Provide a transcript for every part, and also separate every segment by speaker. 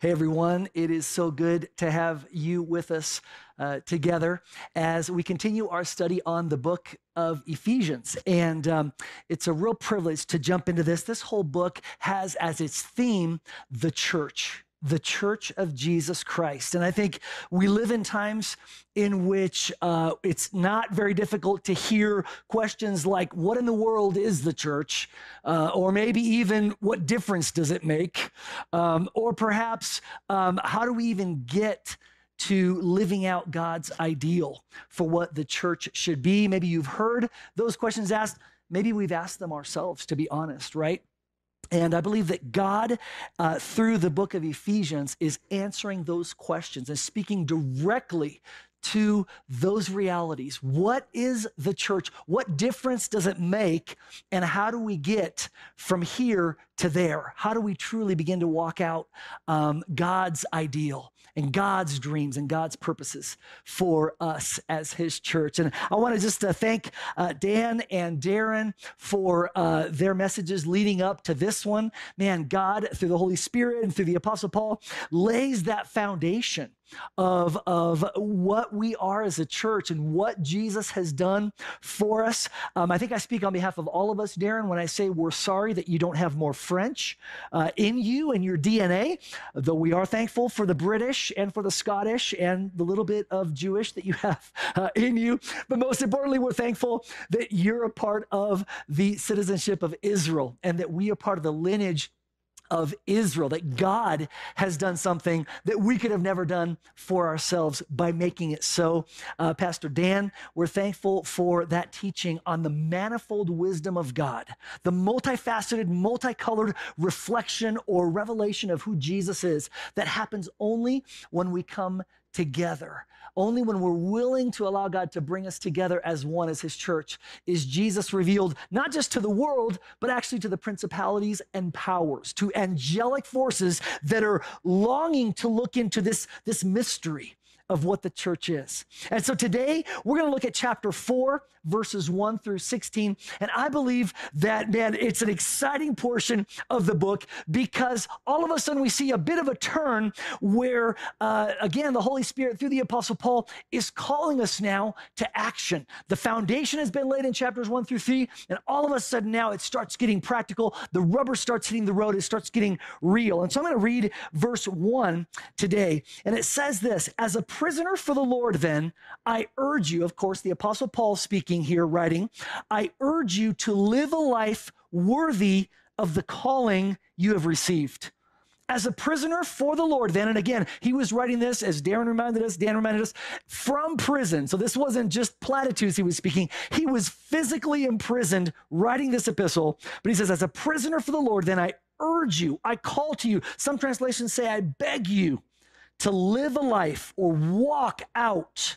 Speaker 1: Hey everyone, it is so good to have you with us uh, together as we continue our study on the book of Ephesians. And um, it's a real privilege to jump into this. This whole book has as its theme the church the church of Jesus Christ. And I think we live in times in which uh, it's not very difficult to hear questions like, What in the world is the church? Uh, or maybe even, What difference does it make? Um, or perhaps, um, How do we even get to living out God's ideal for what the church should be? Maybe you've heard those questions asked. Maybe we've asked them ourselves, to be honest, right? And I believe that God, uh, through the book of Ephesians, is answering those questions and speaking directly to those realities. What is the church? What difference does it make? And how do we get from here to there? How do we truly begin to walk out um, God's ideal and God's dreams and God's purposes for us as His church? And I want to just uh, thank uh, Dan and Darren for uh, their messages leading up to this one. Man, God, through the Holy Spirit and through the Apostle Paul, lays that foundation of, of what we are as a church and what Jesus has done for us. Um, I think I speak on behalf of all of us, Darren, when I say we're sorry that you don't have more French uh, in you and your DNA, though we are thankful for the British and for the Scottish and the little bit of Jewish that you have uh, in you. But most importantly, we're thankful that you're a part of the citizenship of Israel and that we are part of the lineage of Israel, that God has done something that we could have never done for ourselves by making it so. Uh, Pastor Dan, we're thankful for that teaching on the manifold wisdom of God, the multifaceted, multicolored reflection or revelation of who Jesus is that happens only when we come together. Only when we're willing to allow God to bring us together as one, as His church, is Jesus revealed not just to the world, but actually to the principalities and powers, to angelic forces that are longing to look into this, this mystery of what the church is. And so today we're going to look at chapter 4, verses 1 through 16. And I believe that, man, it's an exciting portion of the book because all of a sudden we see a bit of a turn where, uh, again, the Holy Spirit through the Apostle Paul is calling us now to action. The foundation has been laid in chapters 1 through 3, and all of a sudden now it starts getting practical. The rubber starts hitting the road, it starts getting real. And so I'm going to read verse 1 today. And it says this As a prisoner for the Lord, then, I urge you, of course, the Apostle Paul speaking here, writing, I urge you to live a life worthy of the calling you have received. As a prisoner for the Lord, then, and again, he was writing this, as Darren reminded us, Dan reminded us, from prison. So this wasn't just platitudes he was speaking. He was physically imprisoned writing this epistle. But he says, As a prisoner for the Lord, then I urge you, I call to you. Some translations say, I beg you to live a life or walk out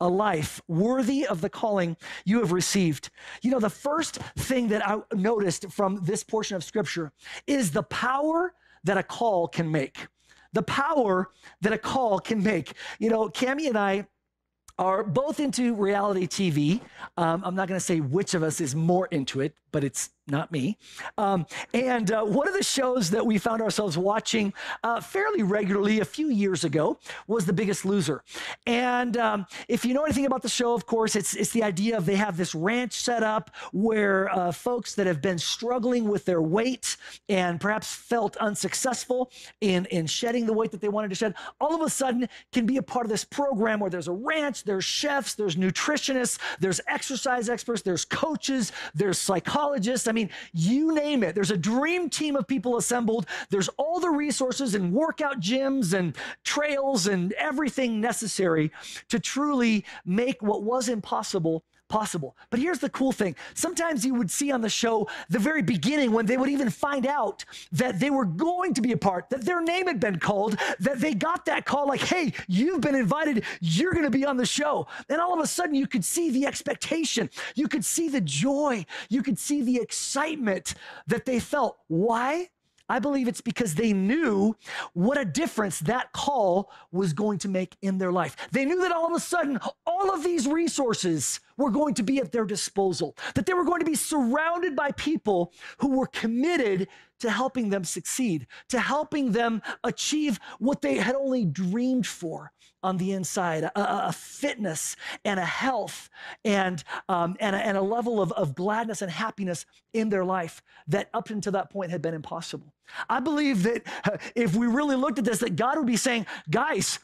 Speaker 1: a life worthy of the calling you have received. You know, the first thing that I noticed from this portion of scripture is the power that a call can make. The power that a call can make. You know, Cami and I are both into reality TV. Um, I'm not going to say which of us is more into it, but it's not me. Um, and uh, one of the shows that we found ourselves watching uh, fairly regularly a few years ago was The Biggest Loser. And um, if you know anything about the show, of course, it's, it's the idea of they have this ranch set up where uh, folks that have been struggling with their weight and perhaps felt unsuccessful in, in shedding the weight that they wanted to shed, all of a sudden can be a part of this program where there's a ranch, there's chefs, there's nutritionists, there's exercise experts, there's coaches, there's psychologists. I mean, mean, you name it. There's a dream team of people assembled. There's all the resources and workout gyms and trails and everything necessary to truly make what was impossible possible. But here's the cool thing. Sometimes you would see on the show the very beginning when they would even find out that they were going to be a part, that their name had been called, that they got that call like, hey, you've been invited, you're going to be on the show. And all of a sudden you could see the expectation, you could see the joy, you could see the excitement that they felt. Why? I believe it's because they knew what a difference that call was going to make in their life. They knew that all of a sudden, all of these resources were going to be at their disposal, that they were going to be surrounded by people who were committed to helping them succeed, to helping them achieve what they had only dreamed for on the inside a, a fitness and a health and, um, and, a, and a level of, of gladness and happiness in their life that up until that point had been impossible. I believe that uh, if we really looked at this, that God would be saying, guys,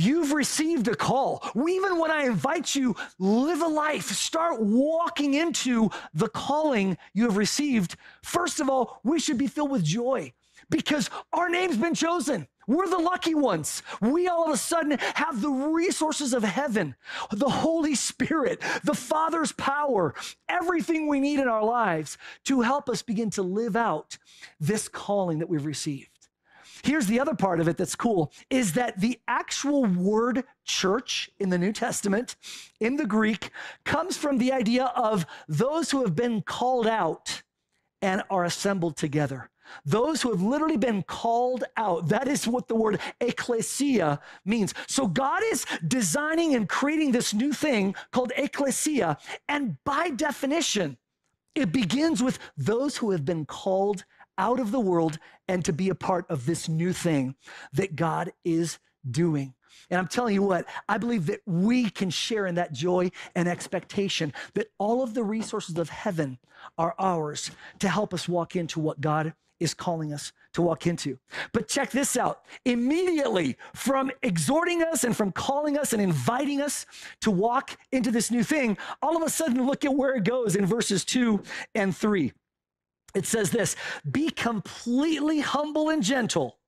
Speaker 1: You've received a call. Even when I invite you, live a life, start walking into the calling you have received. First of all, we should be filled with joy because our name's been chosen. We're the lucky ones. We all of a sudden have the resources of heaven, the Holy Spirit, the Father's power, everything we need in our lives to help us begin to live out this calling that we've received. Here's the other part of it that's cool is that the actual word church in the New Testament, in the Greek, comes from the idea of those who have been called out and are assembled together. Those who have literally been called out. That is what the word ecclesia means. So God is designing and creating this new thing called ecclesia. And by definition, it begins with those who have been called out of the world and to be a part of this new thing that God is doing. And I'm telling you what, I believe that we can share in that joy and expectation that all of the resources of heaven are ours to help us walk into what God is calling us to walk into. But check this out immediately from exhorting us and from calling us and inviting us to walk into this new thing, all of a sudden, look at where it goes in verses two and three it says this be completely humble and gentle,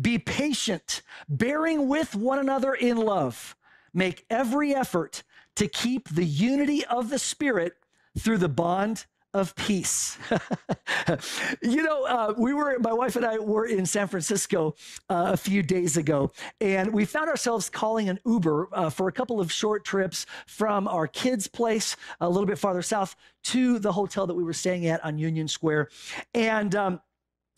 Speaker 1: be patient, bearing with one another in love. Make every effort to keep the unity of the Spirit through the bond of peace. you know, uh, we were, my wife and I were in San Francisco uh, a few days ago, and we found ourselves calling an Uber uh, for a couple of short trips from our kids' place a little bit farther south to the hotel that we were staying at on Union Square. And, um,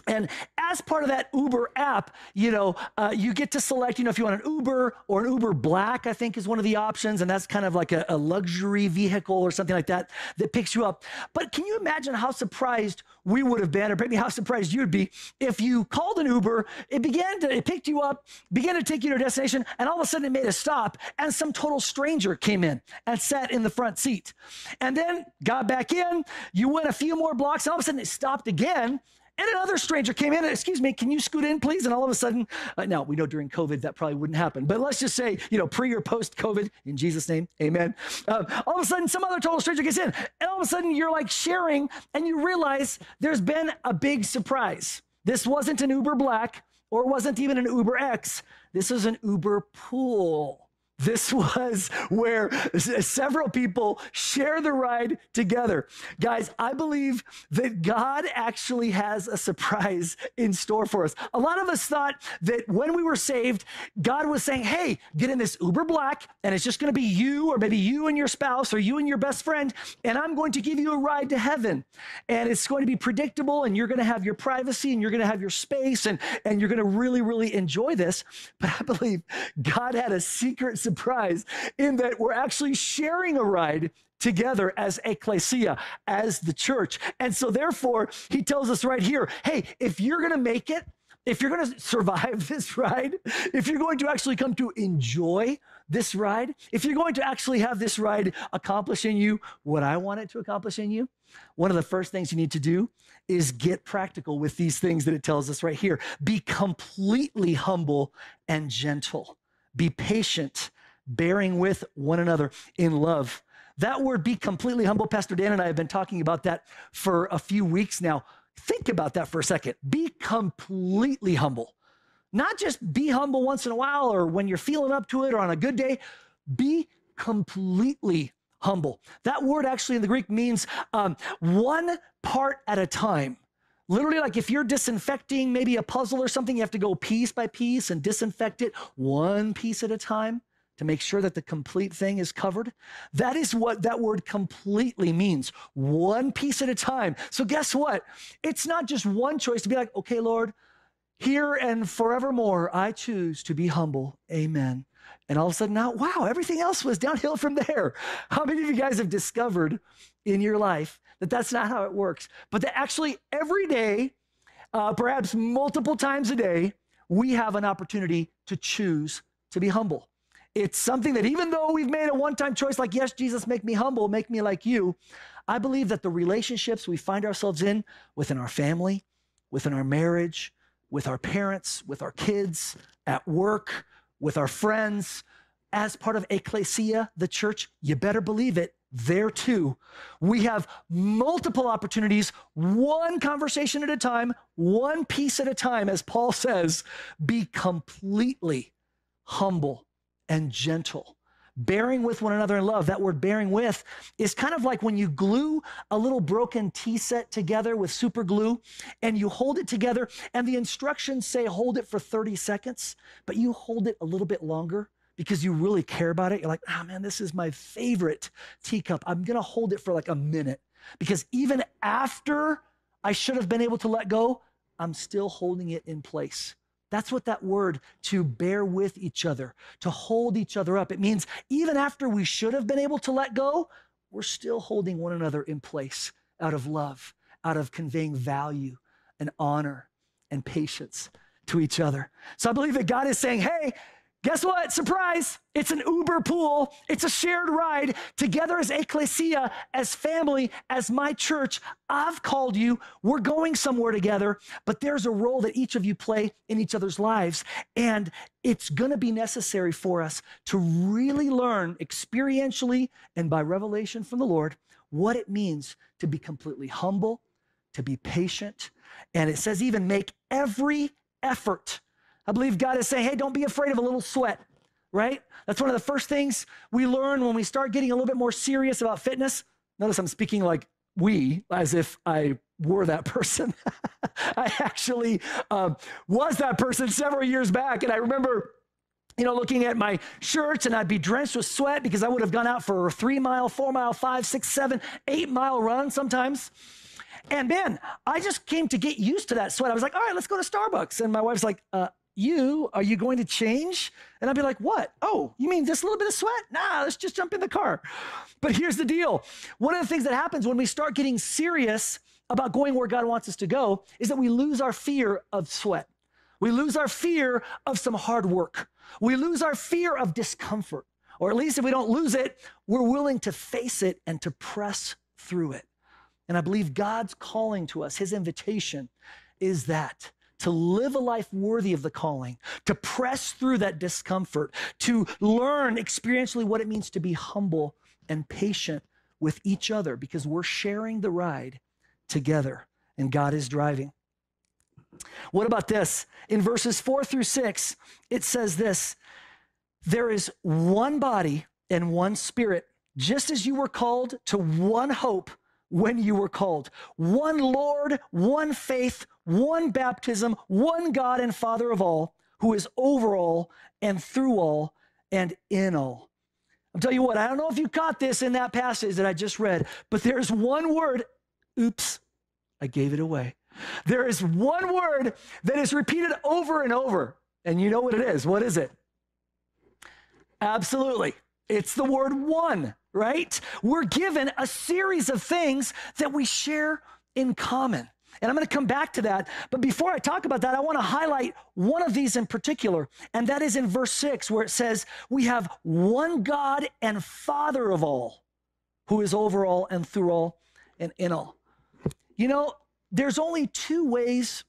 Speaker 1: and as part of that Uber app, you know, uh, you get to select, you know, if you want an Uber or an Uber Black, I think is one of the options. And that's kind of like a, a luxury vehicle or something like that that picks you up. But can you imagine how surprised we would have been, or maybe how surprised you'd be if you called an Uber, it began to, it picked you up, began to take you to a destination, and all of a sudden it made a stop, and some total stranger came in and sat in the front seat. And then got back in, you went a few more blocks, and all of a sudden it stopped again and another stranger came in, excuse me, can you scoot in, please? And all of a sudden, uh, now we know during COVID that probably wouldn't happen, but let's just say, you know, pre or post COVID, in Jesus' name, amen. Uh, all of a sudden, some other total stranger gets in, and all of a sudden, you're like sharing, and you realize there's been a big surprise. This wasn't an Uber Black, or it wasn't even an Uber X. This is an Uber Pool. This was where several people share the ride together. Guys, I believe that God actually has a surprise in store for us. A lot of us thought that when we were saved, God was saying, hey, get in this Uber Black, and it's just going to be you, or maybe you and your spouse, or you and your best friend, and I'm going to give you a ride to heaven. And it's going to be predictable, and you're going to have your privacy, and you're going to have your space, and, and you're going to really, really enjoy this. But I believe God had a secret surprise in that we're actually sharing a ride together as ecclesia, as the church. And so, therefore, he tells us right here hey, if you're going to make it, if you're going to survive this ride, if you're going to actually come to enjoy this ride, if you're going to actually have this ride accomplish in you what I want it to accomplish in you, one of the first things you need to do is get practical with these things that it tells us right here. Be completely humble and gentle. Be patient, bearing with one another in love. That word, be completely humble, Pastor Dan and I have been talking about that for a few weeks now. Think about that for a second. Be completely humble. Not just be humble once in a while or when you're feeling up to it or on a good day. Be completely humble. That word actually in the Greek means um, one part at a time. Literally, like if you're disinfecting maybe a puzzle or something, you have to go piece by piece and disinfect it one piece at a time to make sure that the complete thing is covered. That is what that word completely means, one piece at a time. So, guess what? It's not just one choice to be like, okay, Lord, here and forevermore, I choose to be humble. Amen. And all of a sudden now, wow, everything else was downhill from there. How many of you guys have discovered in your life that that's not how it works? But that actually every day, uh, perhaps multiple times a day, we have an opportunity to choose to be humble. It's something that even though we've made a one time choice, like, yes, Jesus, make me humble, make me like you, I believe that the relationships we find ourselves in within our family, within our marriage, with our parents, with our kids, at work, with our friends, as part of ecclesia, the church, you better believe it, there too. We have multiple opportunities, one conversation at a time, one piece at a time, as Paul says, be completely humble and gentle. Bearing with one another in love. That word bearing with is kind of like when you glue a little broken tea set together with super glue and you hold it together, and the instructions say hold it for 30 seconds, but you hold it a little bit longer because you really care about it. You're like, oh man, this is my favorite teacup. I'm going to hold it for like a minute because even after I should have been able to let go, I'm still holding it in place. That's what that word to bear with each other, to hold each other up. It means even after we should have been able to let go, we're still holding one another in place out of love, out of conveying value and honor and patience to each other. So I believe that God is saying, hey, Guess what? Surprise! It's an Uber pool. It's a shared ride together as ecclesia, as family, as my church. I've called you. We're going somewhere together, but there's a role that each of you play in each other's lives. And it's going to be necessary for us to really learn experientially and by revelation from the Lord what it means to be completely humble, to be patient. And it says, even make every effort I believe God is saying, hey, don't be afraid of a little sweat, right? That's one of the first things we learn when we start getting a little bit more serious about fitness. Notice I'm speaking like we, as if I were that person. I actually um, was that person several years back. And I remember you know, looking at my shirts and I'd be drenched with sweat because I would have gone out for a three mile, four mile, five, six, seven, eight mile run sometimes. And man, I just came to get used to that sweat. I was like, all right, let's go to Starbucks. And my wife's like, uh, you, are you going to change? And I'd be like, what? Oh, you mean just a little bit of sweat? Nah, let's just jump in the car. But here's the deal one of the things that happens when we start getting serious about going where God wants us to go is that we lose our fear of sweat. We lose our fear of some hard work. We lose our fear of discomfort. Or at least if we don't lose it, we're willing to face it and to press through it. And I believe God's calling to us, his invitation is that to live a life worthy of the calling, to press through that discomfort, to learn experientially what it means to be humble and patient with each other because we're sharing the ride together and God is driving. What about this? In verses four through six, it says this There is one body and one spirit, just as you were called to one hope when you were called. One Lord, one faith, one baptism, one God and Father of all, who is over all and through all and in all. I'm telling you what, I don't know if you caught this in that passage that I just read, but there's one word, oops, I gave it away. There is one word that is repeated over and over, and you know what it is. What is it? Absolutely. It's the word one right? We're given a series of things that we share in common. And I'm going to come back to that. But before I talk about that, I want to highlight one of these in particular. And that is in verse six, where it says, We have one God and Father of all, who is over all and through all and in all. You know, there's only two ways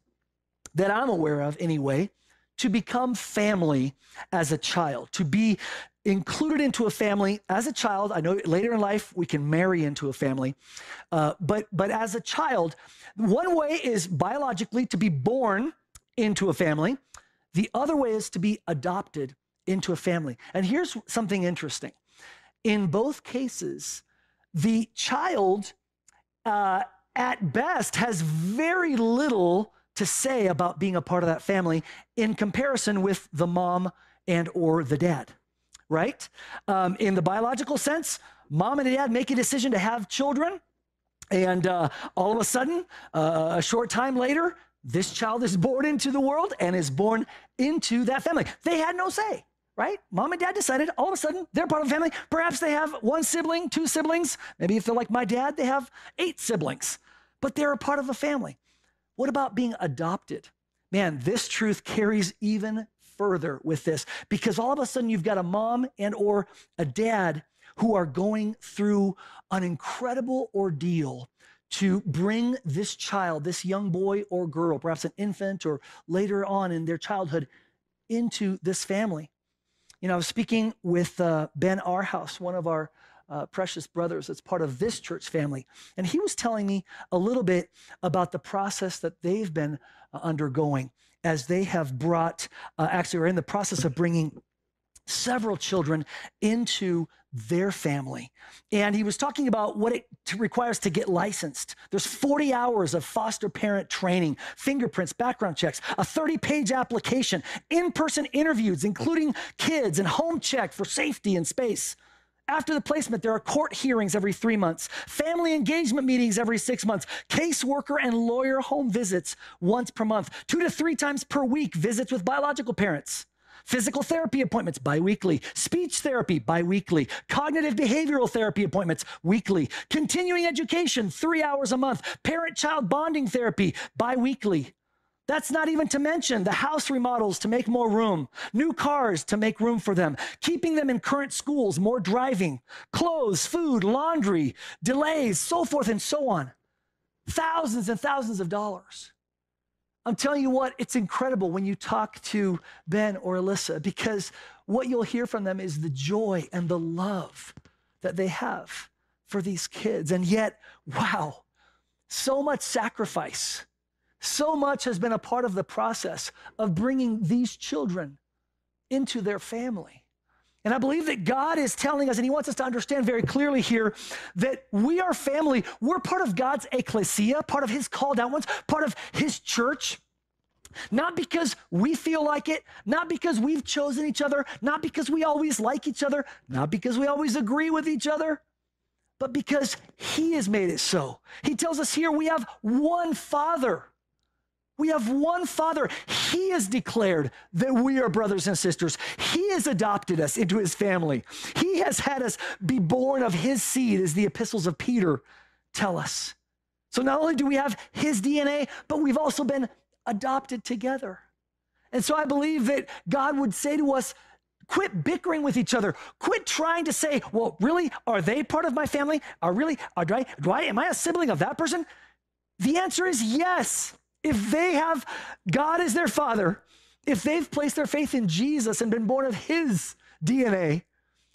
Speaker 1: that I'm aware of, anyway, to become family as a child, to be included into a family as a child. I know later in life we can marry into a family, uh, but but as a child, one way is biologically to be born into a family. The other way is to be adopted into a family. And here's something interesting: in both cases, the child, uh, at best, has very little to say about being a part of that family in comparison with the mom and or the dad right? Um, in the biological sense, mom and dad make a decision to have children, and uh, all of a sudden, uh, a short time later, this child is born into the world and is born into that family. They had no say, right? Mom and dad decided all of a sudden they're part of the family. Perhaps they have one sibling, two siblings. Maybe if they're like my dad, they have eight siblings, but they're a part of a family. What about being adopted? Man, this truth carries even further with this because all of a sudden you've got a mom and or a dad who are going through an incredible ordeal to bring this child, this young boy or girl, perhaps an infant or later on in their childhood, into this family. You know, I was speaking with uh, Ben Arhouse, one of our uh, precious brothers that's part of this church family. And he was telling me a little bit about the process that they've been uh, undergoing as they have brought, uh, actually, are in the process of bringing several children into their family. And he was talking about what it requires to get licensed. There's 40 hours of foster parent training, fingerprints, background checks, a 30 page application, in person interviews, including kids, and home check for safety and space. After the placement, there are court hearings every three months, family engagement meetings every six months, caseworker and lawyer home visits once per month, two to three times per week visits with biological parents. Physical therapy appointments biweekly, speech therapy biweekly, cognitive behavioral therapy appointments weekly, continuing education 3 hours a month, parent child bonding therapy biweekly. That's not even to mention the house remodels to make more room, new cars to make room for them, keeping them in current schools, more driving, clothes, food, laundry, delays, so forth and so on. Thousands and thousands of dollars. I'm telling you what, it's incredible when you talk to Ben or Alyssa because what you'll hear from them is the joy and the love that they have for these kids. And yet, wow, so much sacrifice, so much has been a part of the process of bringing these children into their family. And I believe that God is telling us, and He wants us to understand very clearly here, that we are family. We're part of God's ecclesia, part of His called out ones, part of His church. Not because we feel like it, not because we've chosen each other, not because we always like each other, not because we always agree with each other, but because He has made it so. He tells us here we have one Father. We have one Father. He has declared that we are brothers and sisters. He has adopted us into His family. He has had us be born of His seed, as the epistles of Peter tell us. So not only do we have His DNA, but we've also been adopted together. And so I believe that God would say to us, quit bickering with each other. Quit trying to say, well, really, are they part of my family? Are really, are, do I, do I, am I a sibling of that person? The answer is yes. If they have God as their father, if they've placed their faith in Jesus and been born of his DNA,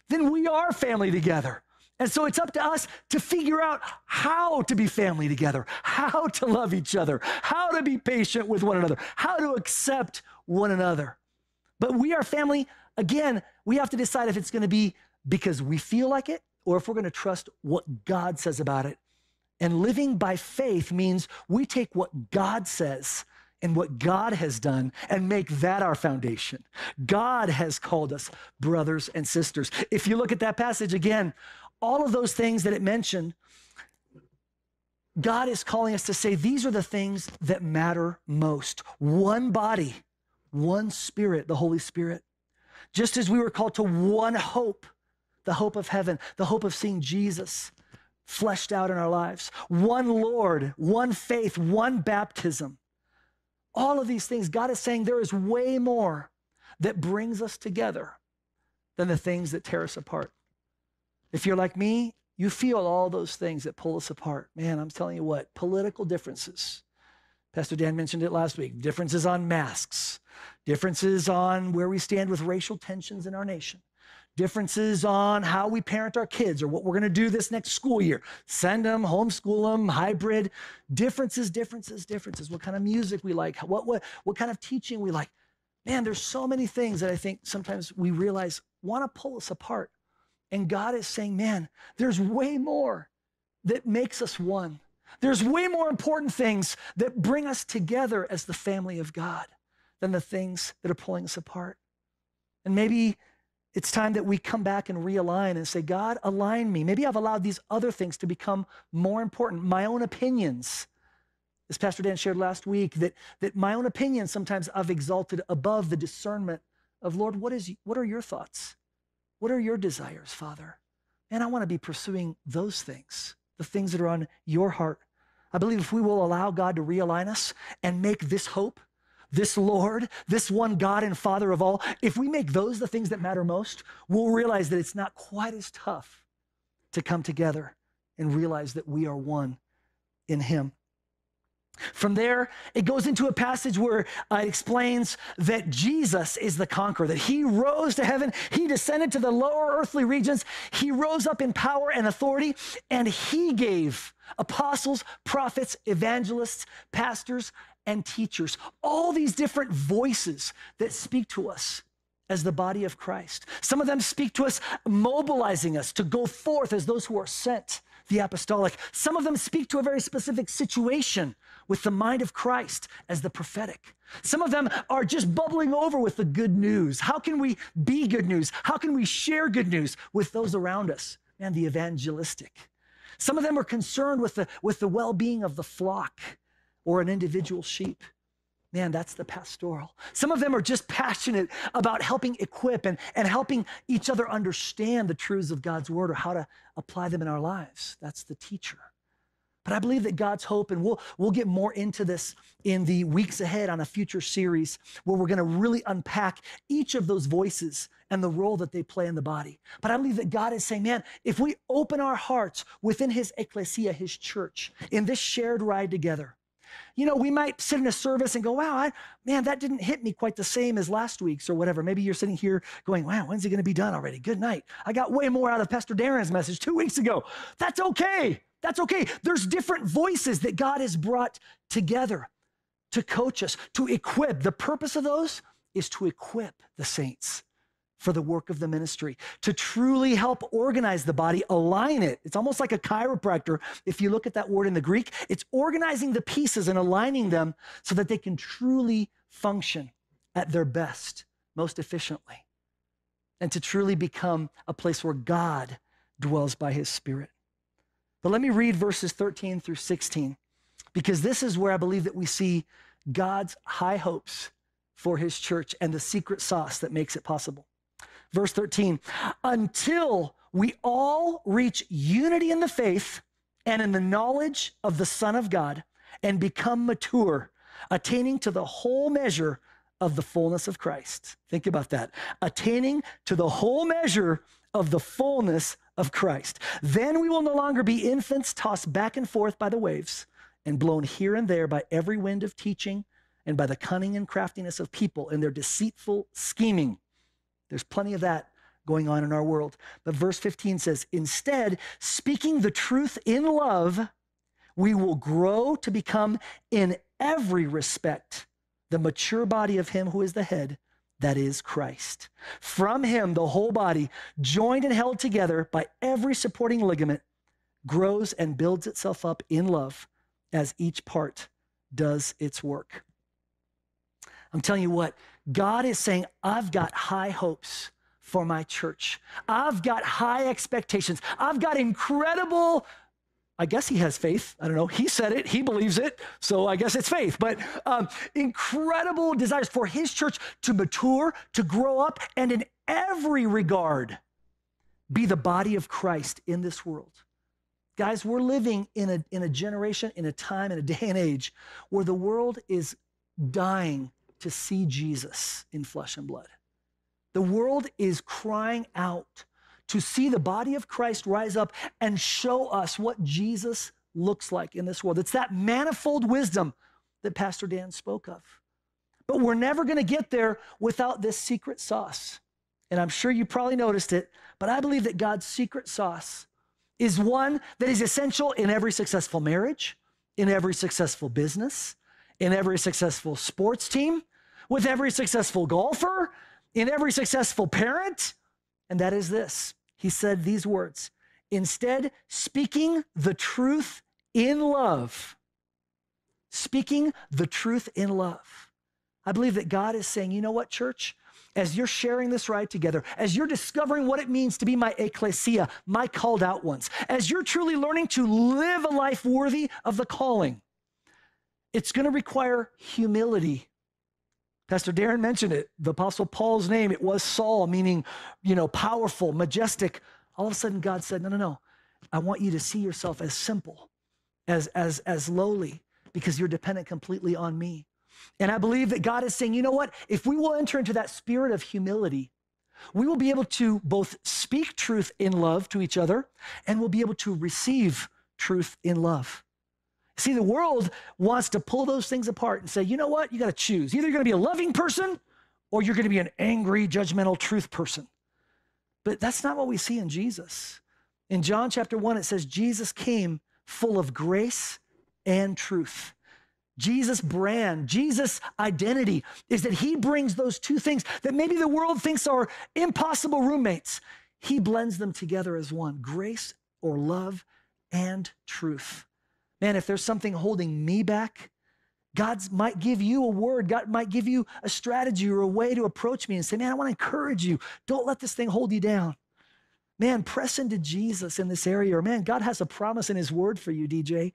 Speaker 1: then we are family together. And so it's up to us to figure out how to be family together, how to love each other, how to be patient with one another, how to accept one another. But we are family. Again, we have to decide if it's going to be because we feel like it or if we're going to trust what God says about it and living by faith means we take what God says and what God has done and make that our foundation. God has called us brothers and sisters. If you look at that passage again, all of those things that it mentioned, God is calling us to say these are the things that matter most. One body, one spirit, the Holy Spirit. Just as we were called to one hope, the hope of heaven, the hope of seeing Jesus fleshed out in our lives. One Lord, one faith, one baptism. All of these things, God is saying there is way more that brings us together than the things that tear us apart. If you're like me, you feel all those things that pull us apart. Man, I'm telling you what, political differences. Pastor Dan mentioned it last week differences on masks, differences on where we stand with racial tensions in our nation, differences on how we parent our kids or what we're going to do this next school year. Send them, homeschool them, hybrid. Differences, differences, differences. What kind of music we like, what, what, what kind of teaching we like. Man, there's so many things that I think sometimes we realize want to pull us apart. And God is saying, man, there's way more that makes us one. There's way more important things that bring us together as the family of God than the things that are pulling us apart. And maybe it's time that we come back and realign and say, God, align me. Maybe I've allowed these other things to become more important, my own opinions. As Pastor Dan shared last week, that, that my own opinions sometimes I've exalted above the discernment of, Lord, what, is, what are your thoughts? What are your desires, Father? And I want to be pursuing those things, the things that are on your heart. I believe if we will allow God to realign us and make this hope, this Lord, this one God and Father of all, if we make those the things that matter most, we'll realize that it's not quite as tough to come together and realize that we are one in Him. From there, it goes into a passage where uh, it explains that Jesus is the conqueror, that he rose to heaven, he descended to the lower earthly regions, he rose up in power and authority, and he gave apostles, prophets, evangelists, pastors, and teachers all these different voices that speak to us as the body of Christ. Some of them speak to us, mobilizing us to go forth as those who are sent the apostolic. Some of them speak to a very specific situation with the mind of Christ as the prophetic. Some of them are just bubbling over with the good news. How can we be good news? How can we share good news with those around us? And the evangelistic. Some of them are concerned with the, with the well being of the flock or an individual sheep. Man, that's the pastoral. Some of them are just passionate about helping equip and, and helping each other understand the truths of God's word or how to apply them in our lives. That's the teacher. But I believe that God's hope, and we'll, we'll get more into this in the weeks ahead on a future series where we're going to really unpack each of those voices and the role that they play in the body. But I believe that God is saying, man, if we open our hearts within His ecclesia, His church, in this shared ride together, you know, we might sit in a service and go, wow, I, man, that didn't hit me quite the same as last week's or whatever. Maybe you're sitting here going, wow, when's it going to be done already? Good night. I got way more out of Pastor Darren's message two weeks ago. That's okay. That's okay. There's different voices that God has brought together to coach us, to equip. The purpose of those is to equip the saints for the work of the ministry, to truly help organize the body, align it. It's almost like a chiropractor. If you look at that word in the Greek, it's organizing the pieces and aligning them so that they can truly function at their best, most efficiently, and to truly become a place where God dwells by his Spirit. But let me read verses 13 through 16, because this is where I believe that we see God's high hopes for his church and the secret sauce that makes it possible. Verse 13, until we all reach unity in the faith and in the knowledge of the Son of God and become mature, attaining to the whole measure of the fullness of Christ. Think about that. Attaining to the whole measure of the fullness of Christ. Then we will no longer be infants tossed back and forth by the waves and blown here and there by every wind of teaching and by the cunning and craftiness of people in their deceitful scheming. There's plenty of that going on in our world. But verse 15 says, Instead, speaking the truth in love, we will grow to become in every respect the mature body of Him who is the head, that is Christ. From Him, the whole body, joined and held together by every supporting ligament, grows and builds itself up in love as each part does its work. I'm telling you what, God is saying, I've got high hopes for my church. I've got high expectations. I've got incredible, I guess he has faith. I don't know. He said it, he believes it. So I guess it's faith. But um, incredible desires for his church to mature, to grow up, and in every regard, be the body of Christ in this world. Guys, we're living in a, in a generation, in a time, in a day and age where the world is dying to see Jesus in flesh and blood. The world is crying out to see the body of Christ rise up and show us what Jesus looks like in this world. It's that manifold wisdom that Pastor Dan spoke of. But we're never going to get there without this secret sauce. And I'm sure you probably noticed it, but I believe that God's secret sauce is one that is essential in every successful marriage, in every successful business, in every successful sports team, with every successful golfer, in every successful parent, and that is this. He said these words Instead, speaking the truth in love, speaking the truth in love. I believe that God is saying, you know what, church? As you're sharing this ride together, as you're discovering what it means to be my ecclesia, my called out ones, as you're truly learning to live a life worthy of the calling, it's going to require humility Pastor Darren mentioned it. The Apostle Paul's name, it was Saul, meaning, you know, powerful, majestic. All of a sudden, God said, No, no, no. I want you to see yourself as simple, as, as, as lowly because you're dependent completely on me. And I believe that God is saying, you know what? If we will enter into that spirit of humility, we will be able to both speak truth in love to each other and we'll be able to receive truth in love. See, the world wants to pull those things apart and say, you know what? You got to choose. Either you're going to be a loving person or you're going to be an angry, judgmental truth person. But that's not what we see in Jesus. In John chapter 1, it says, Jesus came full of grace and truth. Jesus' brand, Jesus' identity is that he brings those two things that maybe the world thinks are impossible roommates. He blends them together as one grace or love and truth. Man, if there's something holding me back, God might give you a word. God might give you a strategy or a way to approach me and say, Man, I want to encourage you. Don't let this thing hold you down. Man, press into Jesus in this area. Or, man, God has a promise in His word for you, DJ,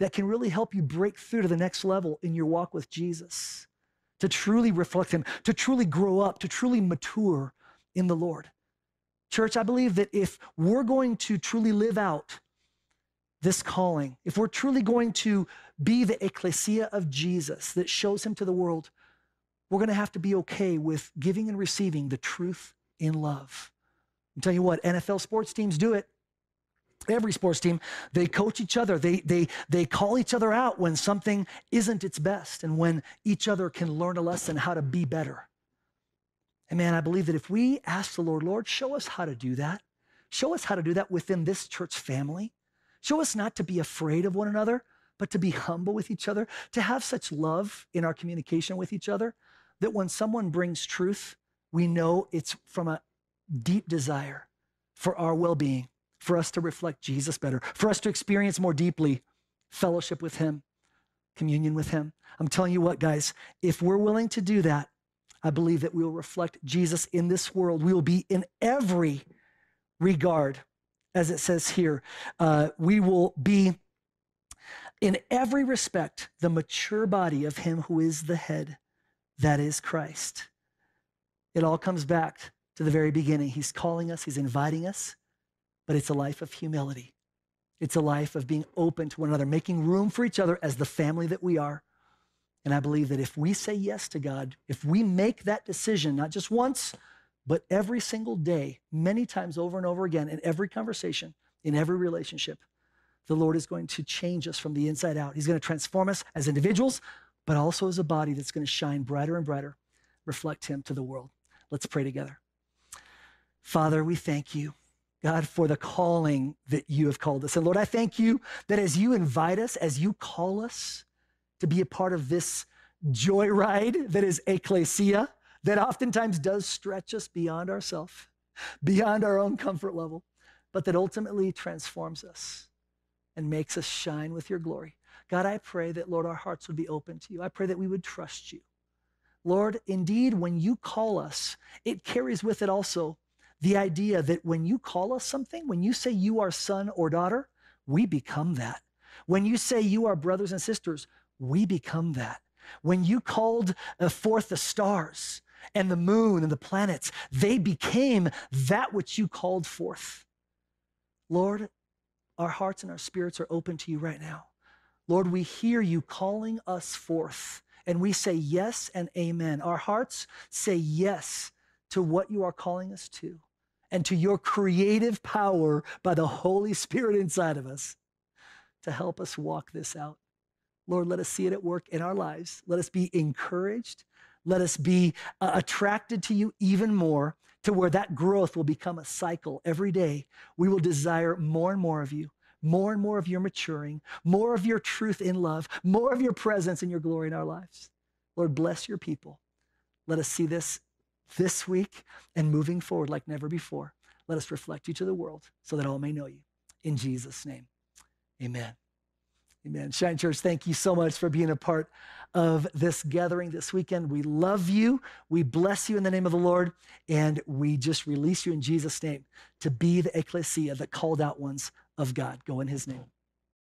Speaker 1: that can really help you break through to the next level in your walk with Jesus, to truly reflect Him, to truly grow up, to truly mature in the Lord. Church, I believe that if we're going to truly live out this calling, if we're truly going to be the ecclesia of Jesus that shows him to the world, we're going to have to be okay with giving and receiving the truth in love. I'm telling you what, NFL sports teams do it. Every sports team, they coach each other. They, they, they call each other out when something isn't its best and when each other can learn a lesson how to be better. And man, I believe that if we ask the Lord, Lord, show us how to do that. Show us how to do that within this church family. Show us not to be afraid of one another, but to be humble with each other, to have such love in our communication with each other that when someone brings truth, we know it's from a deep desire for our well being, for us to reflect Jesus better, for us to experience more deeply fellowship with Him, communion with Him. I'm telling you what, guys, if we're willing to do that, I believe that we will reflect Jesus in this world. We will be in every regard as it says here, uh, we will be in every respect the mature body of him who is the head, that is Christ. It all comes back to the very beginning. He's calling us, he's inviting us, but it's a life of humility. It's a life of being open to one another, making room for each other as the family that we are. And I believe that if we say yes to God, if we make that decision, not just once, but every single day, many times over and over again, in every conversation, in every relationship, the Lord is going to change us from the inside out. He's going to transform us as individuals, but also as a body that's going to shine brighter and brighter, reflect Him to the world. Let's pray together. Father, we thank you, God, for the calling that you have called us. And Lord, I thank you that as you invite us, as you call us to be a part of this joyride that is ecclesia, that oftentimes does stretch us beyond ourselves, beyond our own comfort level, but that ultimately transforms us and makes us shine with your glory. God, I pray that, Lord, our hearts would be open to you. I pray that we would trust you. Lord, indeed, when you call us, it carries with it also the idea that when you call us something, when you say you are son or daughter, we become that. When you say you are brothers and sisters, we become that. When you called uh, forth the stars, and the moon and the planets, they became that which you called forth. Lord, our hearts and our spirits are open to you right now. Lord, we hear you calling us forth, and we say yes and amen. Our hearts say yes to what you are calling us to and to your creative power by the Holy Spirit inside of us to help us walk this out. Lord, let us see it at work in our lives. Let us be encouraged let us be uh, attracted to you even more to where that growth will become a cycle every day. We will desire more and more of you, more and more of your maturing, more of your truth in love, more of your presence and your glory in our lives. Lord, bless your people. Let us see this this week and moving forward like never before. Let us reflect you to the world so that all may know you. In Jesus' name, amen. Amen. Shine Church, thank you so much for being a part of this gathering this weekend. We love you. We bless you in the name of the Lord. And we just release you in Jesus' name to be the ecclesia, the called out ones of God. Go in his name.